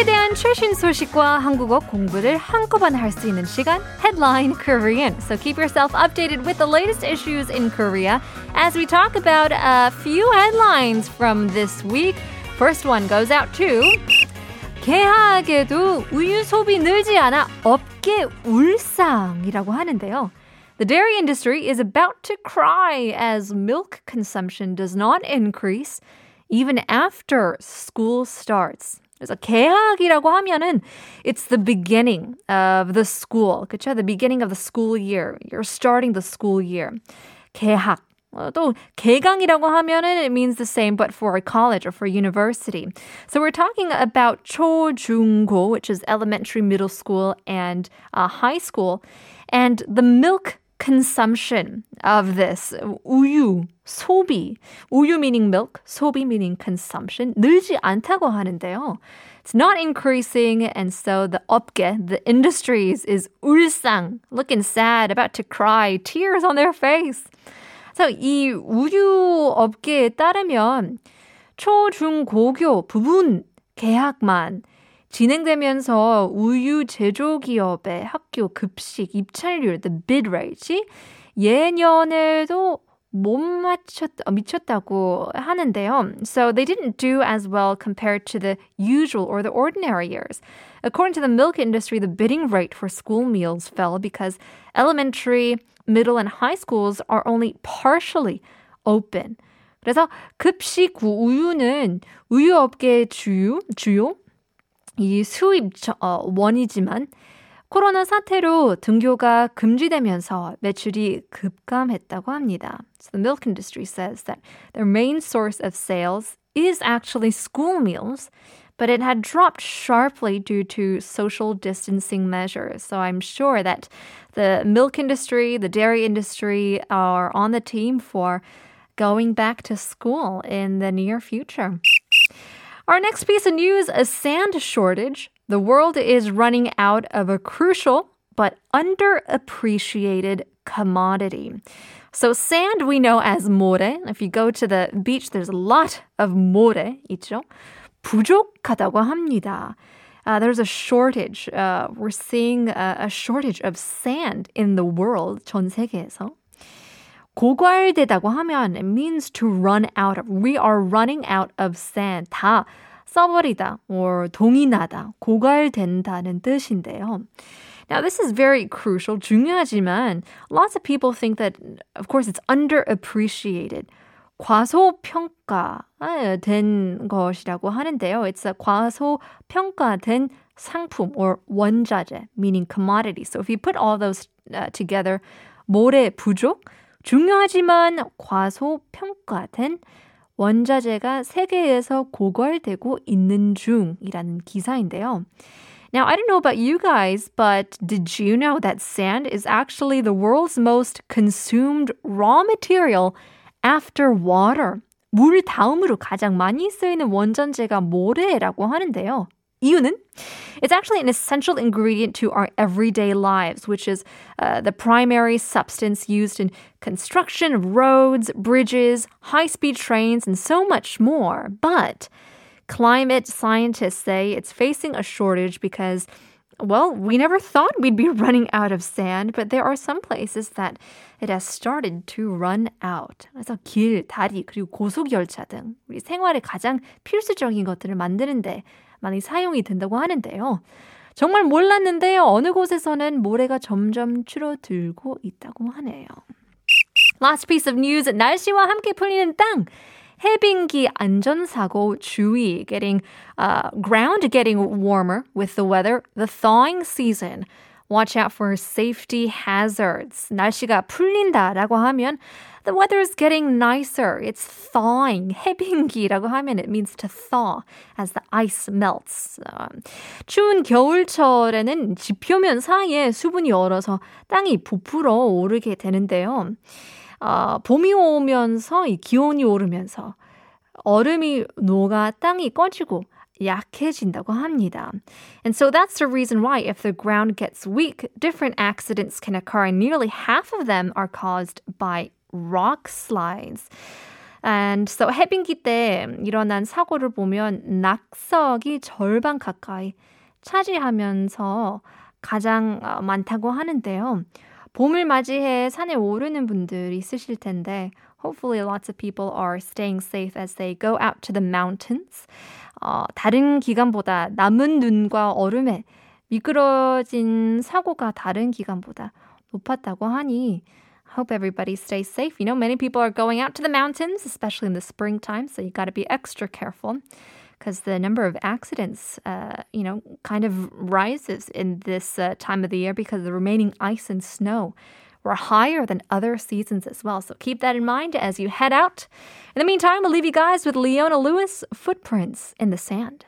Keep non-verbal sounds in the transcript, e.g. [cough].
한국에 대한 최신 소식과 한국어 공부를 한꺼번에 할 수 있는 시간 Headline Korean. So keep yourself updated with the latest issues in Korea as we talk about a few headlines from this week. First one goes out to 개하게도 우유 소비 늘지 않아 업계 울상이라고 하는데요. The dairy industry is about to cry as milk consumption does not increase even after school starts. 그래서 개학이라고 하면은 it's the beginning of the school. 그렇죠? The beginning of the school year. You're starting the school year. 개학. 또 개강이라고 하면은 it means the same but for a college or for university. So we're talking about 초중고, which is elementary, middle school, and uh, high school, and the milk consumption of this 우유 소비 우유 meaning milk 소비 meaning consumption 늘지 않다고 하는데요. It's not increasing and so the 업계 the industries is 울상 looking sad about to cry tears on their face. So 이 우유 업계에 따르면 초중고교 부분 계약만 진행되면서 우유 제조 기업의 학교 급식 입찰률, the bid rate이 예년에도 못 맞췄, 미쳤다고 하는데요. So they didn't do as well compared to the usual or the ordinary years. According to the milk industry, the bidding rate for school meals fell because elementary, middle, and high schools are only partially open. 그래서 급식 우유는 우유 업계의 주요, 주요 이 수입 어, 원이지만 코로나 사태로 등교가 금지되면서 매출이 급감했다고 합니다. So the milk industry says that their main source of sales is actually school meals, but it had dropped sharply due to social distancing measures. So I'm sure that the milk industry, the dairy industry are on the team for going back to school in the near future. Our next piece of news a sand shortage. The world is running out of a crucial but underappreciated commodity. So, sand we know as more. If you go to the beach, there's a lot of more, 있죠? 부족하다고 합니다. Uh, there's a shortage. Uh, we're seeing a, a shortage of sand in the world, 전 세계에서. 고갈되다고 하면 it means to run out of. We are running out of sand. 다 써버리다 or 동의나다, 고갈된다는 뜻인데요. Now, this is very crucial, 중요하지만 lots of people think that, of course, it's underappreciated. 과소평가된 것이라고 하는데요. It's a 과소평가된 상품 or 원자재, meaning commodity. So if you put all those uh, together, 모래 부족, 중요하지만 과소평가된 원자재가 세계에서 고갈되고 있는 중이라는 기사인데요. Now, I don't know about you guys, but did you know that sand is actually the world's most consumed raw material after water? 물 다음으로 가장 많이 쓰이는 원전제가 모래라고 하는데요. 이유는 it's actually an essential ingredient to our everyday lives, which is uh, the primary substance used in construction of roads, bridges, high-speed trains, and so much more. But climate scientists say it's facing a shortage because well, we never thought we'd be running [laughs] out of sand, but there are some places that it has started to run out. 그래서 길, 다리, 그리고 고속열차 등 우리 생활에 가장 필수적인 것들을 만드는데 많이 사용이 된다고 하는데요. 정말 몰랐는데요. 어느 곳에서는 모래가 점점 줄어들고 있다고 하네요. Last piece of news. 날씨와 함께 풀리는 땅. 해빙기 안전사고 주의. Getting, uh, ground getting warmer with the weather. The thawing season. Watch out for safety hazards. 날씨가 풀린다라고 하면 the weather is getting nicer. It's thawing. 해빙기라고 [laughs] 하면 it means to thaw as the ice melts. Um, 추운 겨울철에는 지표면 사이에 수분이 얼어서 땅이 부풀어 오르게 되는데요. 어, 봄이 오면서 이 기온이 오르면서 얼음이 녹아 땅이 꺼지고 약해진다고 합니다. And so that's the reason why if the ground gets weak, different accidents can occur and nearly half of them are caused by rock slides. And so 해빙기 때 일어난 사고를 보면 낙석이 절반 가까이 차지하면서 가장 많다고 하는데요. 봄을 맞이해 산에 오르는 분들 있으실 텐데 hopefully lots of people are staying safe as they go out to the mountains. 어, 다른 기간보다 남은 눈과 얼음에 미끄러진 사고가 다른 기간보다 높았다고 하니 hope everybody stays safe. You know, many people are going out to the mountains, especially in the springtime, so you got to be extra careful because the number of accidents, uh, you know, kind of rises in this uh, time of the year because the remaining ice and snow were higher than other seasons as well. So keep that in mind as you head out. In the meantime, we'll leave you guys with Leona Lewis, Footprints in the Sand.